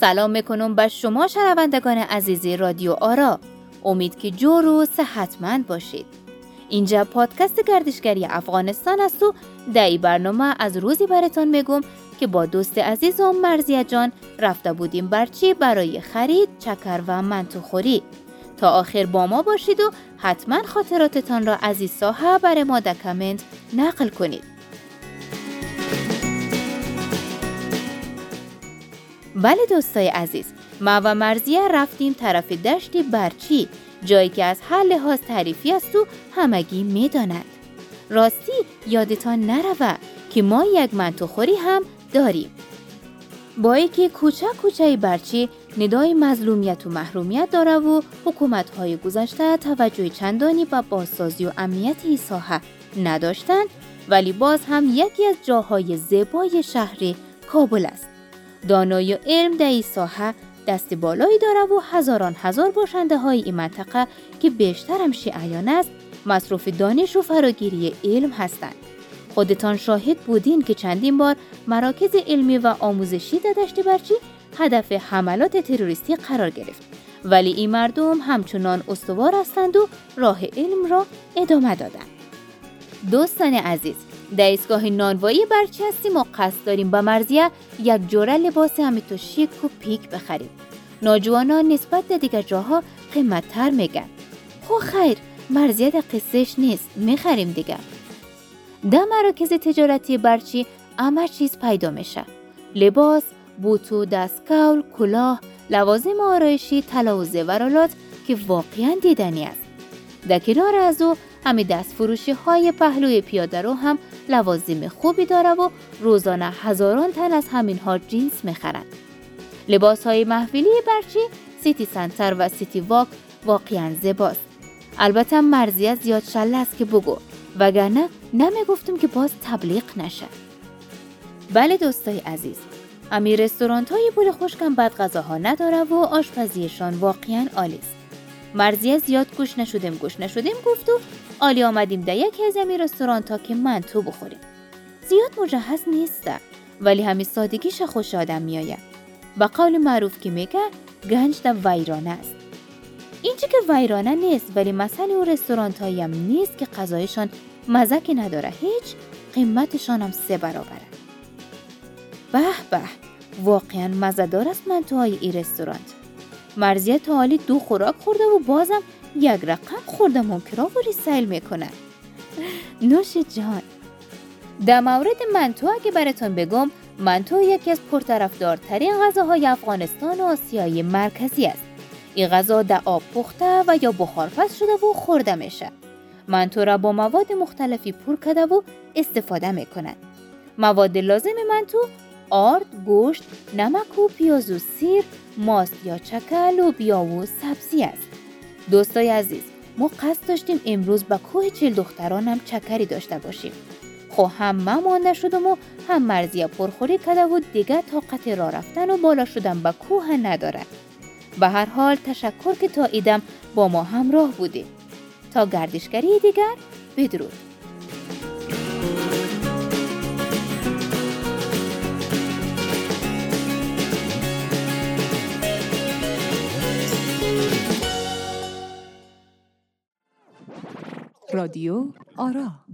سلام می‌کنم به شما شنوندگان عزیزی رادیو آرا. امید که جور و صحتمند باشید. اینجا پادکست گردشگری افغانستان است و در برنامه از روزی براتان میگم که با دوست عزیزم مرزیه جان رفته بودیم برچی برای خرید چکر و منتوخوری. تا آخر با ما باشید و حتما خاطراتتان را از این ساحه برای ما در کامنت نقل کنید. بله دوستای عزیز ما و مرزیه رفتیم طرف دشت برچی جایی که از هر لحاظ تعریفی است و همگی می‌دانند راستی یادتان نروه که ما یک منتوخوری هم داریم. با که کوچه کوچه برچی ندای مظلومیت و محرومیت داره و حکومت های گذشته توجه چندانی به بازسازی و امنیت این ساحه نداشتند ولی باز هم یکی از جاهای زیبای شهر کابل است. دانایی و علم در این ساحه دست بالایی داره و هزاران هزار باشنده های این منطقه که بیشترم شیعیان است مصروف دانش و فراگیری علم هستند. خودتان شاهد بودین که چندین بار مراکز علمی و آموزشی در دشت برچی هدف حملات تروریستی قرار گرفت ولی این مردم همچنان استوار هستند و راه علم را ادامه دادند دوستان عزیز در ایستگاه نانوایی برچی هستیم و قصد داریم با مرزیه یک جوره لباس همیتو شیک و پیک بخریم. ناجوانان نسبت به دیگر جاها قیمتتر میگن. خو خیر مرزیه در قصهش نیست می‌خریم دیگه. در مراکز تجارتی برچی همه چیز پیدا میشه. لباس بوتو دستکول کلاه لوازم آرایشی طلا و که واقعا دیدنی است. در کنار از او همین دست فروشی های پهلوی پیاده رو هم لوازم خوبی داره و روزانه هزاران تن از همین ها جینس می‌خرند. لباس های محفلی برچی سیتی سنتر و سیتی واک واقعا زیباست. البته مرزی زیاد شله است که بگو وگرنه نمی‌گفتم که باز تبلیغ نشه. بله دوستای عزیز همین رستورانت های پول خوشکم بد غذاها نداره و آشپزیشان واقعا عالی است. مرزیه زیاد گوش نشدیم گوش نشدیم گفت و عالی آمدیم در یکی از امی رستوران تا که تو بخوریم. زیاد مجهز نیست ولی همین سادگیش خوش آدم میآید. با قول معروف که میگه گنج در ویرانه است. اینچه که ویرانه نیست ولی مسئله او رستورانت هم نیست که غذایشان مزکی نداره. هیچ قیمتشان هم سه برابره. به به واقعا مزدار است منتوهای این رستورانت مرزیه تا دو خوراک خورده و بازم یک رقم خورده منکرا و ریسیل می‌کنه. نوش جان در مورد منتو اگه براتون بگم منتو یکی از پرطرفدارترین غذاهای افغانستان و آسیای مرکزی است. این غذا در آب پخته و یا بخارپز شده و خورده میشه. منتو را با مواد مختلفی پر کرده و استفاده می‌کنند. مواد لازم منتو آرد، گوشت، نمک و پیاز و سیر، ماست یا چکل و بیا و سبزی است. دوستای عزیز، ما قصد داشتیم امروز به کوه چل دختران هم چکری داشته باشیم. خو هم من مانده شدم و هم مرزی پرخوری کده و دیگه طاقت را رفتن و بالا شدن به کوه نداره. به هر حال تشکر که تا ایدم با ما همراه بودیم. تا گردشگری دیگر بدرود. رادیو آرا.